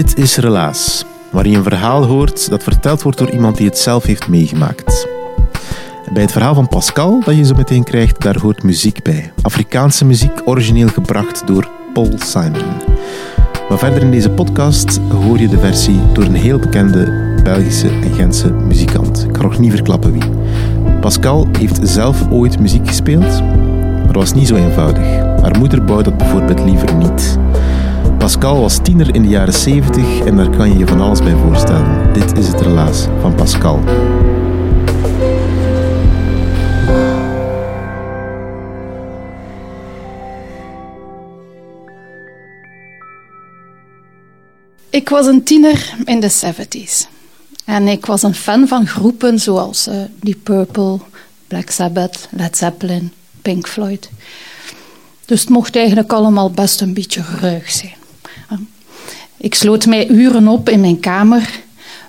Dit is Relaas, waarin je een verhaal hoort dat verteld wordt door iemand die het zelf heeft meegemaakt. Bij het verhaal van Pascal, dat je zo meteen krijgt, daar hoort muziek bij. Afrikaanse muziek, origineel gebracht door Paul Simon. Maar verder in deze podcast hoor je de versie door een heel bekende Belgische en Gentse muzikant. Ik kan nog niet verklappen wie. Pascal heeft zelf ooit muziek gespeeld, maar was niet zo eenvoudig. Haar moeder bouwde dat bijvoorbeeld liever niet. Pascal was tiener in de jaren 70 en daar kan je je van alles bij voorstellen. Dit is het relaas van Pascal. Ik was een tiener in de 70s. En ik was een fan van groepen zoals uh, Deep Purple, Black Sabbath, Led Zeppelin, Pink Floyd. Dus het mocht eigenlijk allemaal best een beetje ruig zijn. Ik sloot mij uren op in mijn kamer,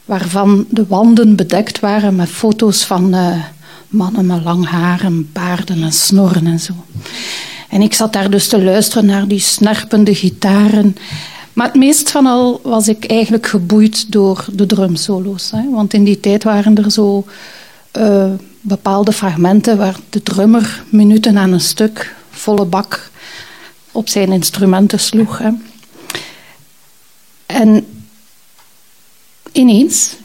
waarvan de wanden bedekt waren met foto's van uh, mannen met lang haar en baarden en snorren en zo. En ik zat daar dus te luisteren naar die snerpende gitaren. Maar het meest van al was ik eigenlijk geboeid door de drumsolo's. Hè? Want in die tijd waren er zo uh, bepaalde fragmenten waar de drummer minuten aan een stuk volle bak op zijn instrumenten sloeg. En ineens,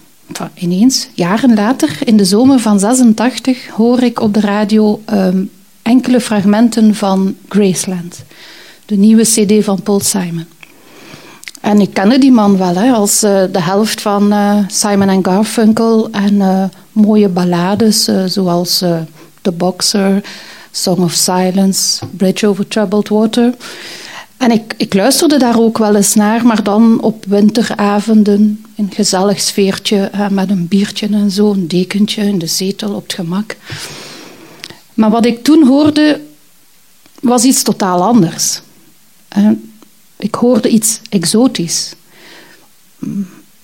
ineens, jaren later, in de zomer van 86, hoor ik op de radio um, enkele fragmenten van Graceland, de nieuwe CD van Paul Simon. En ik kende die man wel hè, als uh, de helft van uh, Simon Garfunkel en uh, mooie ballades zoals The Boxer, Song of Silence, Bridge over Troubled Water. En ik, ik luisterde daar ook wel eens naar, maar dan op winteravonden in een gezellig sfeertje met een biertje en zo, een dekentje in de zetel op het gemak. Maar wat ik toen hoorde was iets totaal anders. Ik hoorde iets exotisch.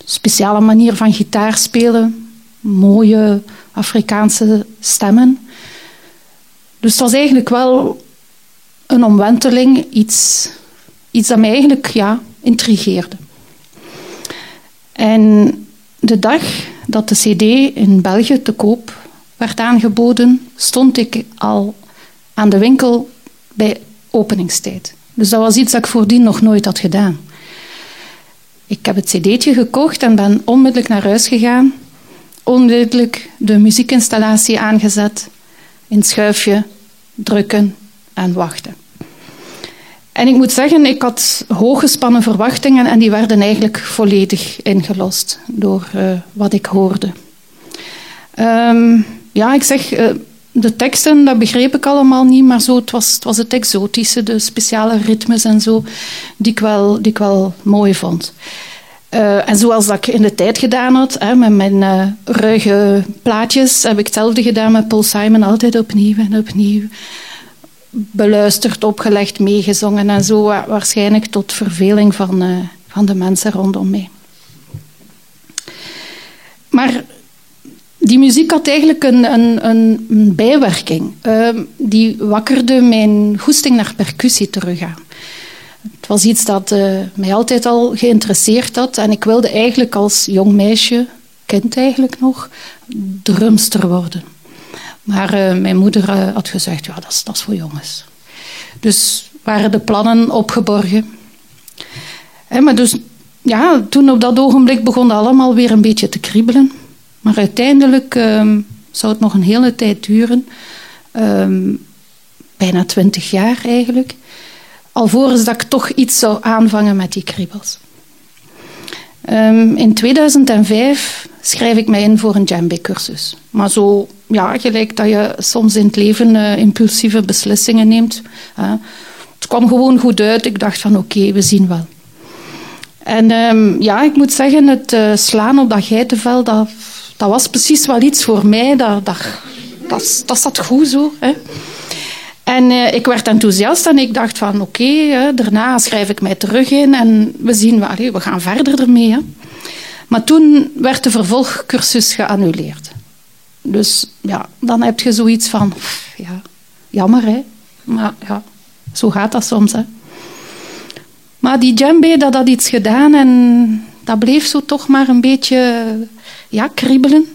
Speciale manier van gitaar spelen, mooie Afrikaanse stemmen. Dus het was eigenlijk wel een omwenteling, iets Iets dat mij eigenlijk ja, intrigeerde. En de dag dat de CD in België te koop werd aangeboden, stond ik al aan de winkel bij openingstijd. Dus dat was iets dat ik voordien nog nooit had gedaan. Ik heb het cd'tje gekocht en ben onmiddellijk naar huis gegaan. Onmiddellijk de muziekinstallatie aangezet, in schuifje, drukken en wachten. En ik moet zeggen, ik had hooggespannen verwachtingen en die werden eigenlijk volledig ingelost door uh, wat ik hoorde. Um, ja, ik zeg, uh, de teksten, dat begreep ik allemaal niet, maar zo, het, was, het was het exotische, de speciale ritmes en zo, die ik wel, die ik wel mooi vond. Uh, en zoals dat ik in de tijd gedaan had, hè, met mijn uh, ruige plaatjes, heb ik hetzelfde gedaan met Paul Simon, altijd opnieuw en opnieuw beluisterd, opgelegd, meegezongen en zo, waarschijnlijk tot verveling van, uh, van de mensen rondom mij. Maar die muziek had eigenlijk een, een, een bijwerking. Uh, die wakkerde mijn goesting naar percussie terug aan. Het was iets dat uh, mij altijd al geïnteresseerd had en ik wilde eigenlijk als jong meisje, kind eigenlijk nog, drumster worden. Maar uh, mijn moeder uh, had gezegd, ja, dat is, dat is voor jongens. Dus waren de plannen opgeborgen. Maar dus, ja, toen op dat ogenblik begon allemaal weer een beetje te kriebelen. Maar uiteindelijk um, zou het nog een hele tijd duren. Um, bijna twintig jaar eigenlijk. Alvorens dat ik toch iets zou aanvangen met die kriebels. Um, in 2005 schrijf ik mij in voor een djembe-cursus. Maar zo ja, gelijk dat je soms in het leven uh, impulsieve beslissingen neemt. het kwam gewoon goed uit. Ik dacht van oké, we zien wel. En um, ja, ik moet zeggen, het uh, slaan op dat geitenvel, dat, dat was precies wel iets voor mij. Dat, dat, dat, dat zat goed zo. Hè. En uh, ik werd enthousiast en ik dacht van oké, daarna schrijf ik mij terug in en we zien, well, we gaan verder ermee. Hè. Maar toen werd de vervolgcursus geannuleerd. Dus ja, dan heb je zoiets van, ja, jammer hè. Maar ja, zo gaat dat soms hè. Maar die djembe, dat had iets gedaan en dat bleef zo toch maar een beetje ja, kriebelen.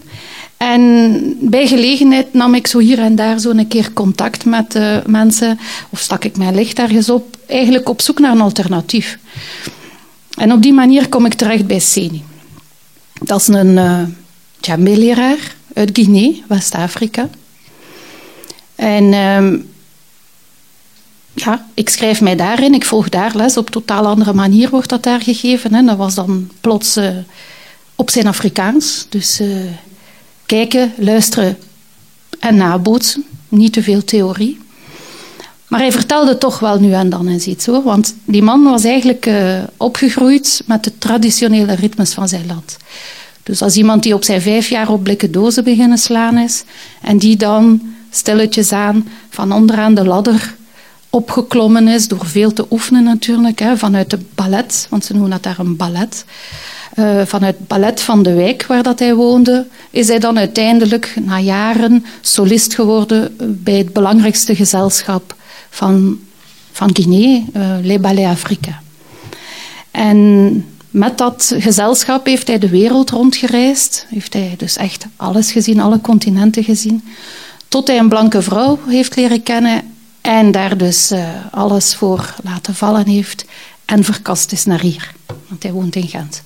En bij gelegenheid nam ik zo hier en daar zo een keer contact met uh, mensen, of stak ik mijn licht ergens op, eigenlijk op zoek naar een alternatief. En op die manier kom ik terecht bij Seni. Dat is een uh, djembe-leraar uit Guinea, West-Afrika. En uh, ja, ik schrijf mij daarin, ik volg daar les. Op totaal andere manier wordt dat daar gegeven. Hè. Dat was dan plots uh, op zijn Afrikaans. Dus uh, kijken, luisteren en nabootsen. Niet te veel theorie. Maar hij vertelde toch wel nu en dan eens iets hoor. Want die man was eigenlijk uh, opgegroeid met de traditionele ritmes van zijn land. Dus als iemand die op zijn vijf jaar op blikken dozen beginnen slaan is. En die dan stilletjes aan van onderaan de ladder opgeklommen is door veel te oefenen natuurlijk. Hè, vanuit de ballet, want ze noemen dat daar een ballet. Uh, vanuit het ballet van de wijk waar dat hij woonde, is hij dan uiteindelijk na jaren solist geworden bij het belangrijkste gezelschap van, van Guinea, uh, Les Ballets Africains. En met dat gezelschap heeft hij de wereld rondgereisd. Heeft hij dus echt alles gezien, alle continenten gezien. Tot hij een blanke vrouw heeft leren kennen en daar dus uh, alles voor laten vallen heeft en verkast is naar hier. Want hij woont in Gent.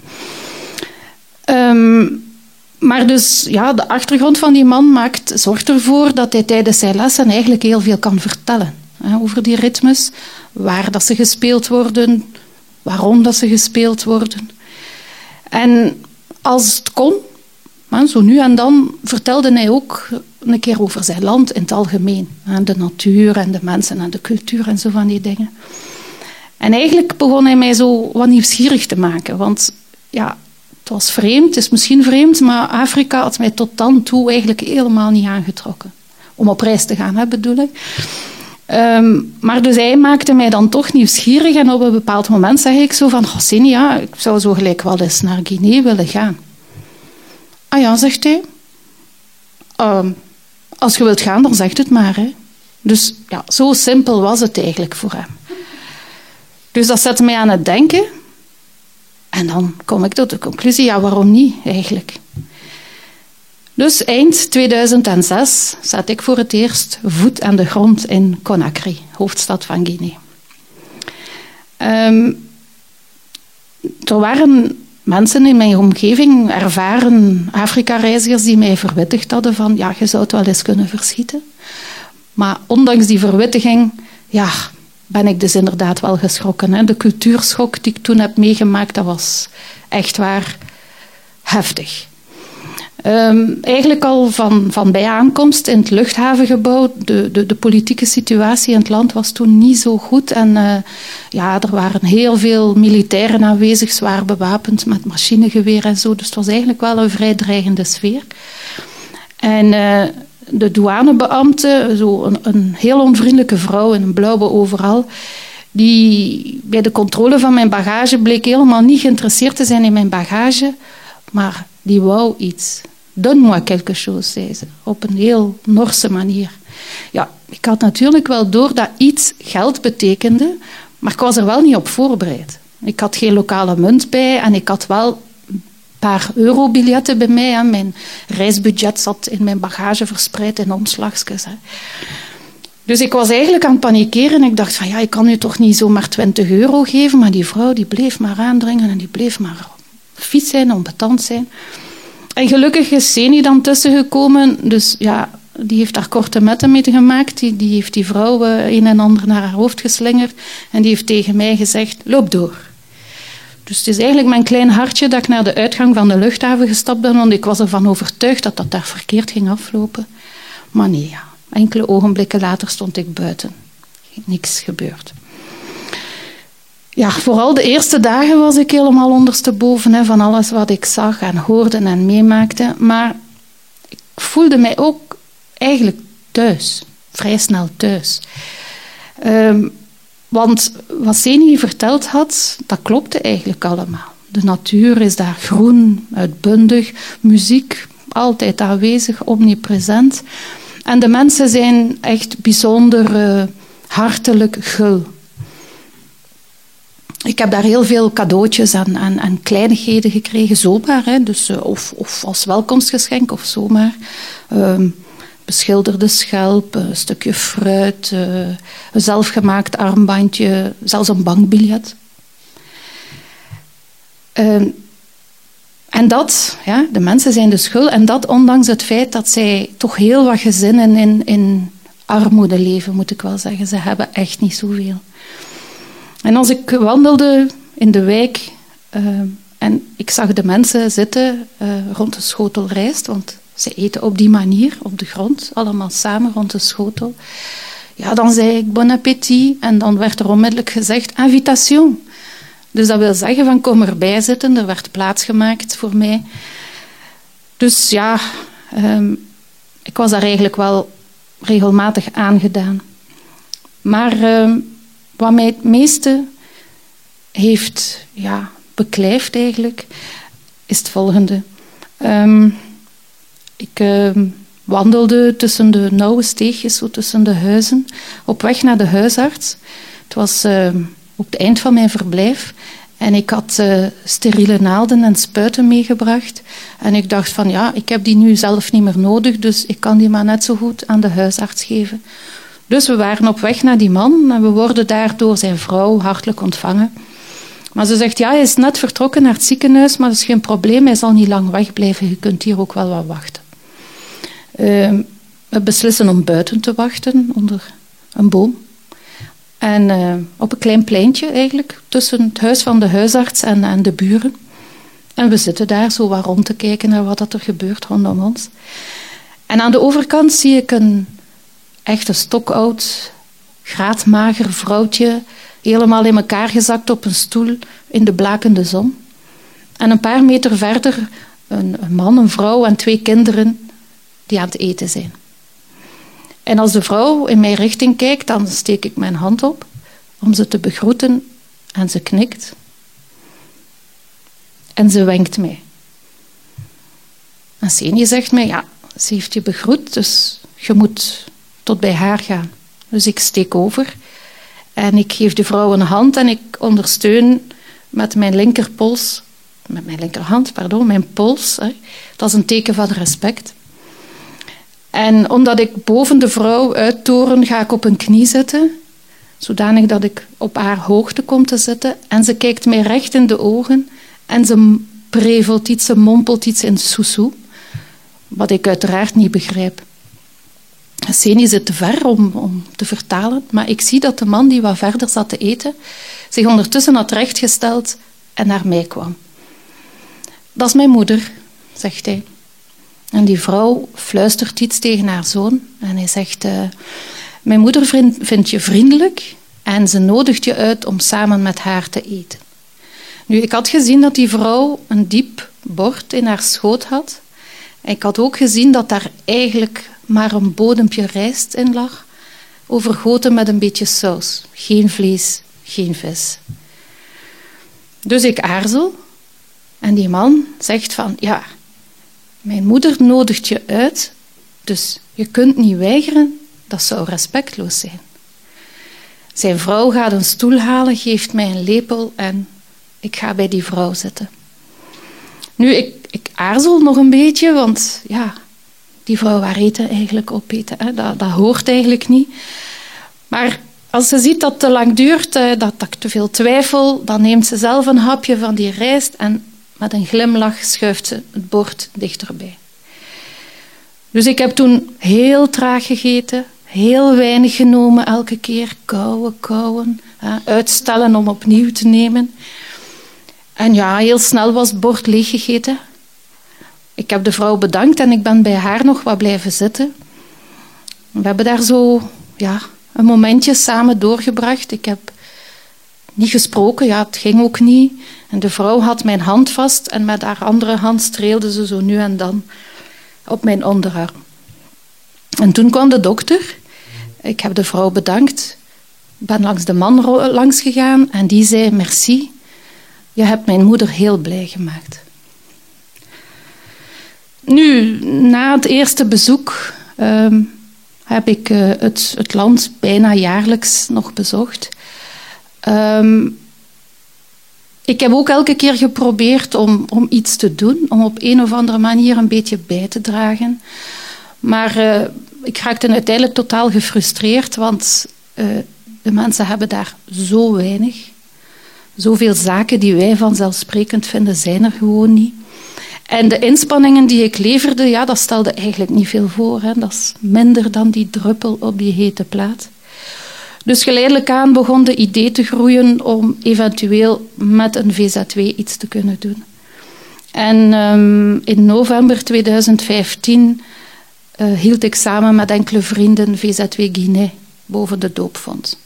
Um, maar dus ja, de achtergrond van die man maakt, zorgt ervoor dat hij tijdens zijn lessen eigenlijk heel veel kan vertellen. Hè, over die ritmes, waar dat ze gespeeld worden, waarom dat ze gespeeld worden. En als het kon, zo nu en dan vertelde hij ook een keer over zijn land in het algemeen. De natuur en de mensen en de cultuur en zo van die dingen. En eigenlijk begon hij mij zo wat nieuwsgierig te maken. Want ja, het was vreemd, het is misschien vreemd, maar Afrika had mij tot dan toe eigenlijk helemaal niet aangetrokken. Om op reis te gaan, hè, bedoel ik. Um, maar dus hij maakte mij dan toch nieuwsgierig en op een bepaald moment zeg ik zo van, Gossini, ja, ik zou zo gelijk wel eens naar Guinea willen gaan. Ah ja, zegt hij. Uh, als je wilt gaan, dan zegt het maar. Hè. Dus ja, zo simpel was het eigenlijk voor hem. Dus dat zette mij aan het denken. En dan kom ik tot de conclusie, ja, waarom niet eigenlijk? Dus eind 2006 zat ik voor het eerst voet aan de grond in Conakry, hoofdstad van Guinea. Um, er waren mensen in mijn omgeving, ervaren Afrika-reizigers, die mij verwittigd hadden van ja, je zou het wel eens kunnen verschieten. Maar ondanks die verwittiging, ja, ben ik dus inderdaad wel geschrokken. Hè. De cultuurschok die ik toen heb meegemaakt, dat was echt waar heftig. Um, eigenlijk al van, van bij aankomst in het luchthavengebouw, de, de, de, politieke situatie in het land was toen niet zo goed. En uh, ja, er waren heel veel militairen aanwezig, zwaar bewapend met machinegeweer en zo. Dus het was eigenlijk wel een vrij dreigende sfeer. En uh, de douanebeambte, zo een, een heel onvriendelijke vrouw in een blauwe overal, die bij de controle van mijn bagage bleek helemaal niet geïnteresseerd te zijn in mijn bagage, maar die wou iets. Donne-moi quelque chose, zei ze, op een heel Norse manier. Ja, ik had natuurlijk wel door dat iets geld betekende, maar ik was er wel niet op voorbereid. Ik had geen lokale munt bij en ik had wel een paar eurobiljetten bij mij. Mijn reisbudget zat in mijn bagage verspreid in omslagjes. Dus ik was eigenlijk aan het panikeren. Ik dacht van ja, ik kan u toch niet zomaar 20 euro geven. Maar die vrouw die bleef maar aandringen en die bleef maar fiets zijn, zijn. En gelukkig is Seni dan tussengekomen. Dus ja, die heeft daar korte metten mee gemaakt. Die, die heeft die vrouw uh, een en ander naar haar hoofd geslingerd. En die heeft tegen mij gezegd, loop door. Dus het is eigenlijk mijn klein hartje dat ik naar de uitgang van de luchthaven gestapt ben. Want ik was ervan overtuigd dat dat daar verkeerd ging aflopen. Maar nee, ja. enkele ogenblikken later stond ik buiten. Niks gebeurd. Ja, vooral de eerste dagen was ik helemaal ondersteboven hè, van alles wat ik zag en hoorde en meemaakte. Maar ik voelde mij ook eigenlijk thuis, vrij snel thuis. Um, want wat Seni verteld had, dat klopte eigenlijk allemaal. De natuur is daar groen, uitbundig, muziek altijd aanwezig, omnipresent. En de mensen zijn echt bijzonder uh, hartelijk gul. Ik heb daar heel veel cadeautjes en, en, en kleinigheden gekregen, zomaar. Hè, dus, uh, of, of als welkomstgeschenk of zomaar. Um, beschilderde schelp, een stukje fruit, uh, een zelfgemaakt armbandje, zelfs een bankbiljet. Uh, en dat, ja, de mensen zijn de schuld. En dat ondanks het feit dat zij toch heel wat gezinnen in, in armoede leven, moet ik wel zeggen. Ze hebben echt niet zoveel. En als ik wandelde in de wijk uh, en ik zag de mensen zitten uh, rond de schotel rijst, want ze eten op die manier, op de grond, allemaal samen rond de schotel. Ja, dan zei ik bon appétit en dan werd er onmiddellijk gezegd invitation. Dus dat wil zeggen van kom erbij zitten, er werd plaats gemaakt voor mij. Dus ja, um, ik was daar eigenlijk wel regelmatig aangedaan. Maar um, wat mij het meeste heeft ja, beklijft eigenlijk, is het volgende. Um, ik uh, wandelde tussen de nauwe steegjes, zo tussen de huizen, op weg naar de huisarts. Het was uh, op het eind van mijn verblijf. En ik had uh, steriele naalden en spuiten meegebracht. En ik dacht van ja, ik heb die nu zelf niet meer nodig, dus ik kan die maar net zo goed aan de huisarts geven. Dus we waren op weg naar die man en we worden daar door zijn vrouw hartelijk ontvangen. Maar ze zegt, ja, hij is net vertrokken naar het ziekenhuis, maar dat is geen probleem, hij zal niet lang wegblijven, je kunt hier ook wel wat wachten. Uh, we beslissen om buiten te wachten onder een boom. En uh, op een klein pleintje eigenlijk, tussen het huis van de huisarts en, en de buren. En we zitten daar zo wat rond te kijken naar wat er gebeurt rondom ons. En aan de overkant zie ik een echte stokoud, graadmager vrouwtje, helemaal in elkaar gezakt op een stoel in de blakende zon. En een paar meter verder een, een man, een vrouw en twee kinderen die aan het eten zijn. En als de vrouw in mijn richting kijkt, dan steek ik mijn hand op om ze te begroeten en ze knikt. En ze wenkt mij. En Senie zegt mij, ja, ze heeft je begroet, dus je moet tot bij haar gaan. Dus ik steek over en ik geef de vrouw een hand en ik ondersteun met mijn linkerpols, met mijn linkerhand, pardon, mijn pols. Hè. Dat is een teken van respect. En omdat ik boven de vrouw uittoren, ga ik op een knie zitten, zodanig dat ik op haar hoogte kom te zitten. En ze kijkt mij recht in de ogen en ze prevelt iets, ze mompelt iets in soesoe, wat ik uiteraard niet begrijp. Seni zit te ver om, om te vertalen, maar ik zie dat de man die wat verder zat te eten, zich ondertussen had rechtgesteld en naar mij kwam. Dat is mijn moeder, zegt hij. En die vrouw fluistert iets tegen haar zoon en hij zegt: uh, Mijn moeder vindt je vriendelijk en ze nodigt je uit om samen met haar te eten. Nu, ik had gezien dat die vrouw een diep bord in haar schoot had. Ik had ook gezien dat daar eigenlijk maar een bodempje rijst in lag, overgoten met een beetje saus. Geen vlees, geen vis. Dus ik aarzel en die man zegt van ja, mijn moeder nodigt je uit, dus je kunt niet weigeren, dat zou respectloos zijn. Zijn vrouw gaat een stoel halen, geeft mij een lepel en ik ga bij die vrouw zitten. Nu, ik, ik aarzel nog een beetje, want ja, die vrouw waar eten eigenlijk opeten, hè, dat, dat hoort eigenlijk niet. Maar als ze ziet dat het te lang duurt, dat, dat ik te veel twijfel, dan neemt ze zelf een hapje van die rijst en met een glimlach schuift ze het bord dichterbij. Dus ik heb toen heel traag gegeten, heel weinig genomen elke keer. Kouwen, kouwen, uitstellen om opnieuw te nemen. En ja, heel snel was het bord leeggegeten. Ik heb de vrouw bedankt en ik ben bij haar nog wat blijven zitten. We hebben daar zo ja, een momentje samen doorgebracht. Ik heb niet gesproken, ja, het ging ook niet. En de vrouw had mijn hand vast en met haar andere hand streelde ze zo nu en dan op mijn onderarm. En toen kwam de dokter. Ik heb de vrouw bedankt. ben langs de man langs gegaan en die zei: Merci, je hebt mijn moeder heel blij gemaakt. Nu, na het eerste bezoek ehm, heb ik uh, het, het, land bijna jaarlijks nog bezocht. Um, ik heb ook elke keer geprobeerd om, om iets te doen, om op een of andere manier een beetje bij te dragen. Maar uh, ik raakte uiteindelijk totaal gefrustreerd, want uh, de mensen hebben daar zo weinig. Zoveel zaken die wij vanzelfsprekend vinden, zijn er gewoon niet. En de inspanningen die ik leverde, ja, dat stelde eigenlijk niet veel voor. Hè. Dat is minder dan die druppel op die hete plaat. Dus geleidelijk aan begon de idee te groeien om eventueel met een VZW iets te kunnen doen. En um, in november 2015 uh, hield ik samen met enkele vrienden VZW Guinea boven de doopvond.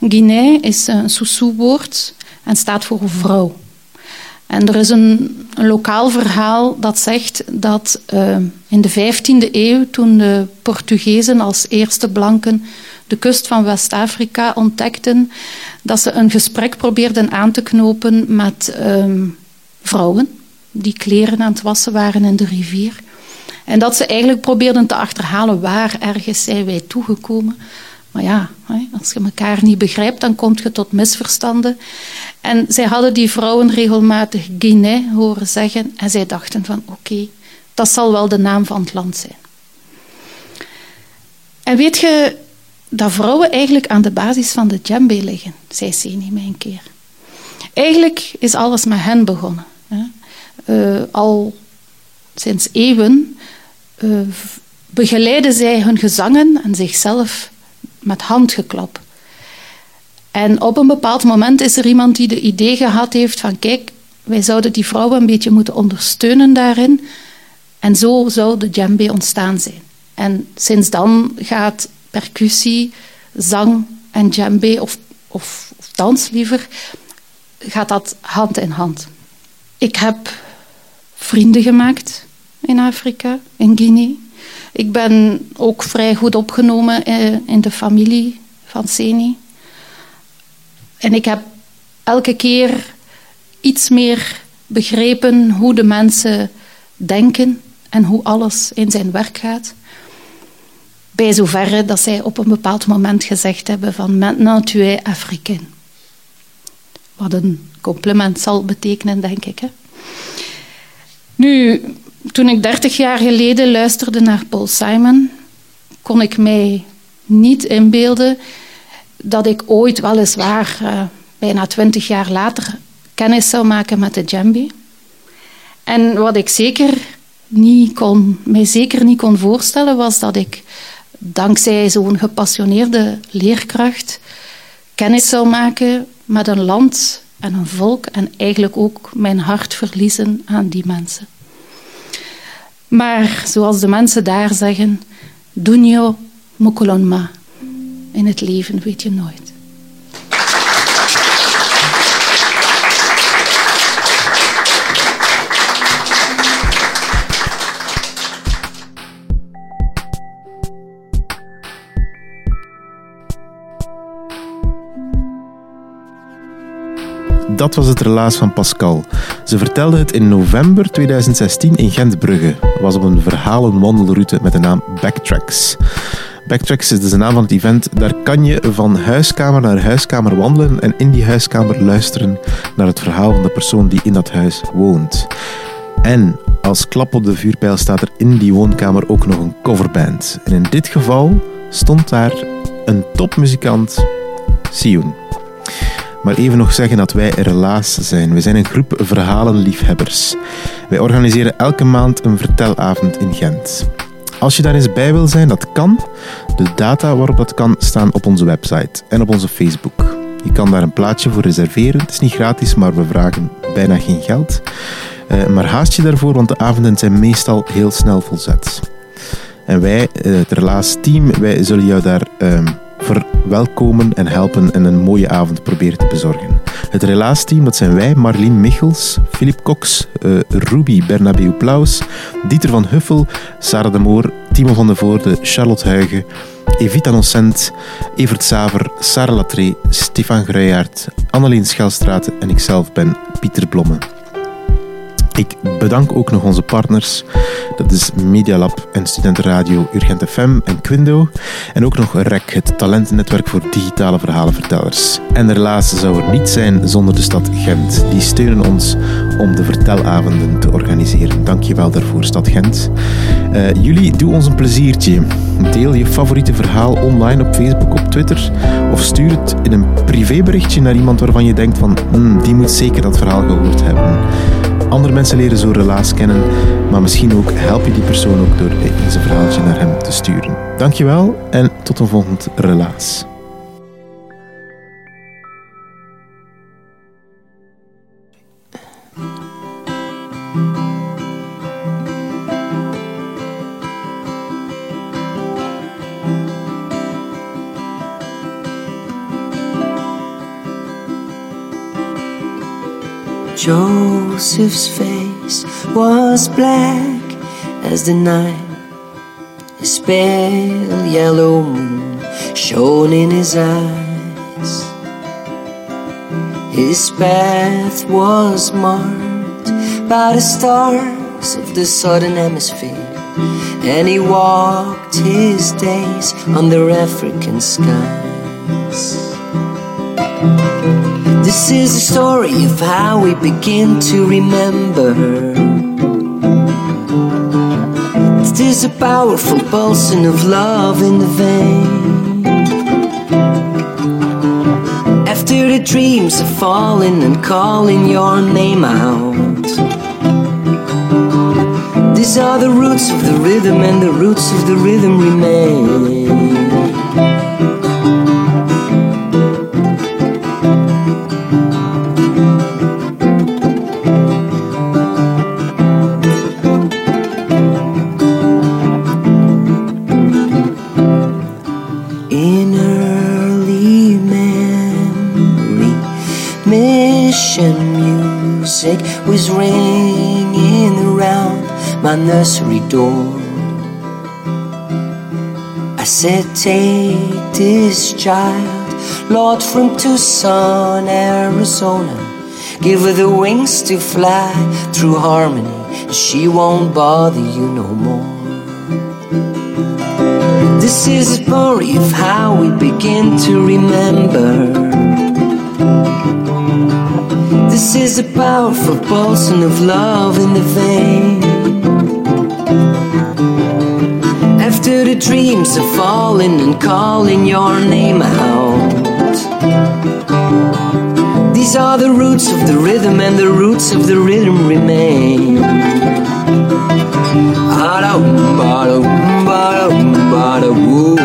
Guinea is een Soussou-woord en staat voor vrouw. En er is een, lokaal verhaal dat zegt dat uh, in de 15e eeuw, toen de Portugezen als eerste blanken de kust van West-Afrika ontdekten, dat ze een gesprek probeerden aan te knopen met um, vrouwen die kleren aan het wassen waren in de rivier. En dat ze eigenlijk probeerden te achterhalen waar ergens zijn wij toegekomen. Maar ja, als je elkaar niet begrijpt, dan kom je tot misverstanden. En zij hadden die vrouwen regelmatig Guinea horen zeggen en zij dachten van oké, dat zal wel de naam van het land zijn. En weet je dat vrouwen eigenlijk aan de basis van de djembe liggen, zei Seni mij een keer. Eigenlijk is alles met hen begonnen. Hè. Uh, al sinds eeuwen uh, begeleiden zij hun gezangen en zichzelf met handgeklap. En op een bepaald moment is er iemand die de idee gehad heeft van kijk, wij zouden die vrouwen een beetje moeten ondersteunen daarin. En zo zou de djembe ontstaan zijn. En sinds dan gaat percussie, zang en djembe, of, of, of dans liever, gaat dat hand in hand. Ik heb vrienden gemaakt in Afrika, in Guinea. Ik ben ook vrij goed opgenomen eh, in de familie van Seni. En ik heb elke keer iets meer begrepen hoe de mensen denken en hoe alles in zijn werk gaat. Bij zoverre dat zij op een bepaald moment gezegd hebben van maintenant tu es africain. Wat een compliment zal betekenen, denk ik. Hè? Nu, toen ik dertig jaar geleden luisterde naar Paul Simon, kon ik mij niet inbeelden dat ik ooit weliswaar uh, bijna twintig jaar later kennis zou maken met de djembe. En wat ik zeker niet kon, mij zeker niet kon voorstellen, was dat ik dankzij zo'n gepassioneerde leerkracht kennis zou maken met een land en een volk en eigenlijk ook mijn hart verliezen aan die mensen. Maar zoals de mensen daar zeggen, dunyo mokolonma. In het leven weet je nooit. Dat was het relaas van Pascal. Ze vertelde het in november 2016 in Gent-Brugge. was op een verhalenwandelroute met de naam Backtracks. Backtracks is dus de naam van het event. Daar kan je van huiskamer naar huiskamer wandelen en in die huiskamer luisteren naar het verhaal van de persoon die in dat huis woont. En als klap op de vuurpijl staat er in die woonkamer ook nog een coverband. En in dit geval stond daar een topmuzikant, Sion. Maar even nog zeggen dat wij Relaas zijn. We zijn een groep verhalenliefhebbers. Wij organiseren elke maand een vertelavond in Gent. Als je daar eens bij wil zijn, dat kan. De data waarop dat kan staan op onze website en op onze Facebook. Je kan daar een plaatje voor reserveren. Het is niet gratis, maar we vragen bijna geen geld. Uh, maar haast je daarvoor, want de avonden zijn meestal heel snel volzet. En wij, het Relaas team, wij zullen jou daar um, verwelkomen en helpen en een mooie avond proberen te bezorgen. Het Relaas-team, dat zijn wij, Marlien Michels, Filip Cox, uh, Ruby Bernabeu Plaus, Dieter van Huffel, Sarah de Moor, Timo van de Voorde, Charlotte Huigen, Evita Nocent, Evert Saver, Sarah Latré, Stefan Gruijaert, Annelien Schelstraat en ikzelf ben Pieter Blomme. Ik bedank ook nog onze partners. Dat is Medialab en Studentenradio Urgent FM en Quindo. En ook nog REC, het talentennetwerk voor digitale verhalenvertellers. En helaas zou er niet zijn zonder de stad Gent. Die steunen ons om de vertelavonden te organiseren. Dankjewel daarvoor, stad Gent. Uh, jullie, doe ons een pleziertje. Deel je favoriete verhaal online op Facebook, op Twitter. Of stuur het in een privéberichtje naar iemand waarvan je denkt van... Hmm, die moet zeker dat verhaal gehoord hebben. Andere mensen leren zo relaas kennen, maar misschien ook help je die persoon ook door eens een verhaaltje naar hem te sturen. Dankjewel en tot een volgend relaas. Joseph's face was black as the night. His pale yellow moon shone in his eyes. His path was marked by the stars of the southern hemisphere, and he walked his days under African skies. This is the story of how we begin to remember. This is a powerful pulsing of love in the vein. After the dreams are falling and calling your name out. These are the roots of the rhythm, and the roots of the rhythm remain. Was ringing around my nursery door. I said, Take this child, Lord, from Tucson, Arizona. Give her the wings to fly through harmony, and she won't bother you no more. This is a story of how we begin to remember. This is a powerful pulsing of love in the vein. After the dreams are falling and calling your name out. These are the roots of the rhythm, and the roots of the rhythm remain. Ba-da-um, ba-da-um, ba-da-um, Woo.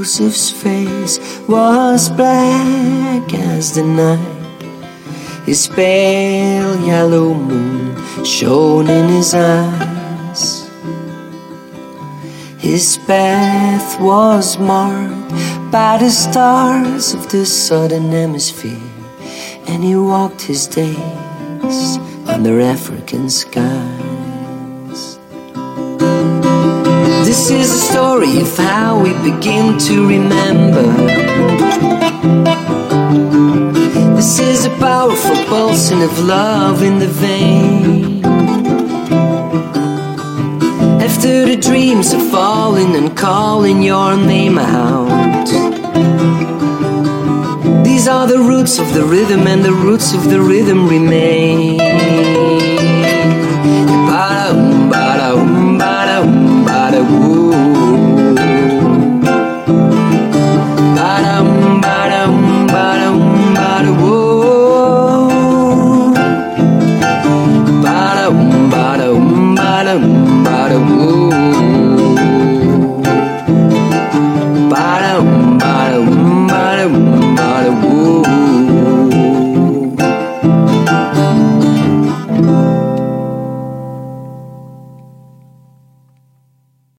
Joseph's face was black as the night. His pale yellow moon shone in his eyes. His path was marked by the stars of the southern hemisphere, and he walked his days under African skies. This is a story of how we begin to remember. This is a powerful pulsing of love in the vein. After the dreams are falling and calling your name out. These are the roots of the rhythm, and the roots of the rhythm remain.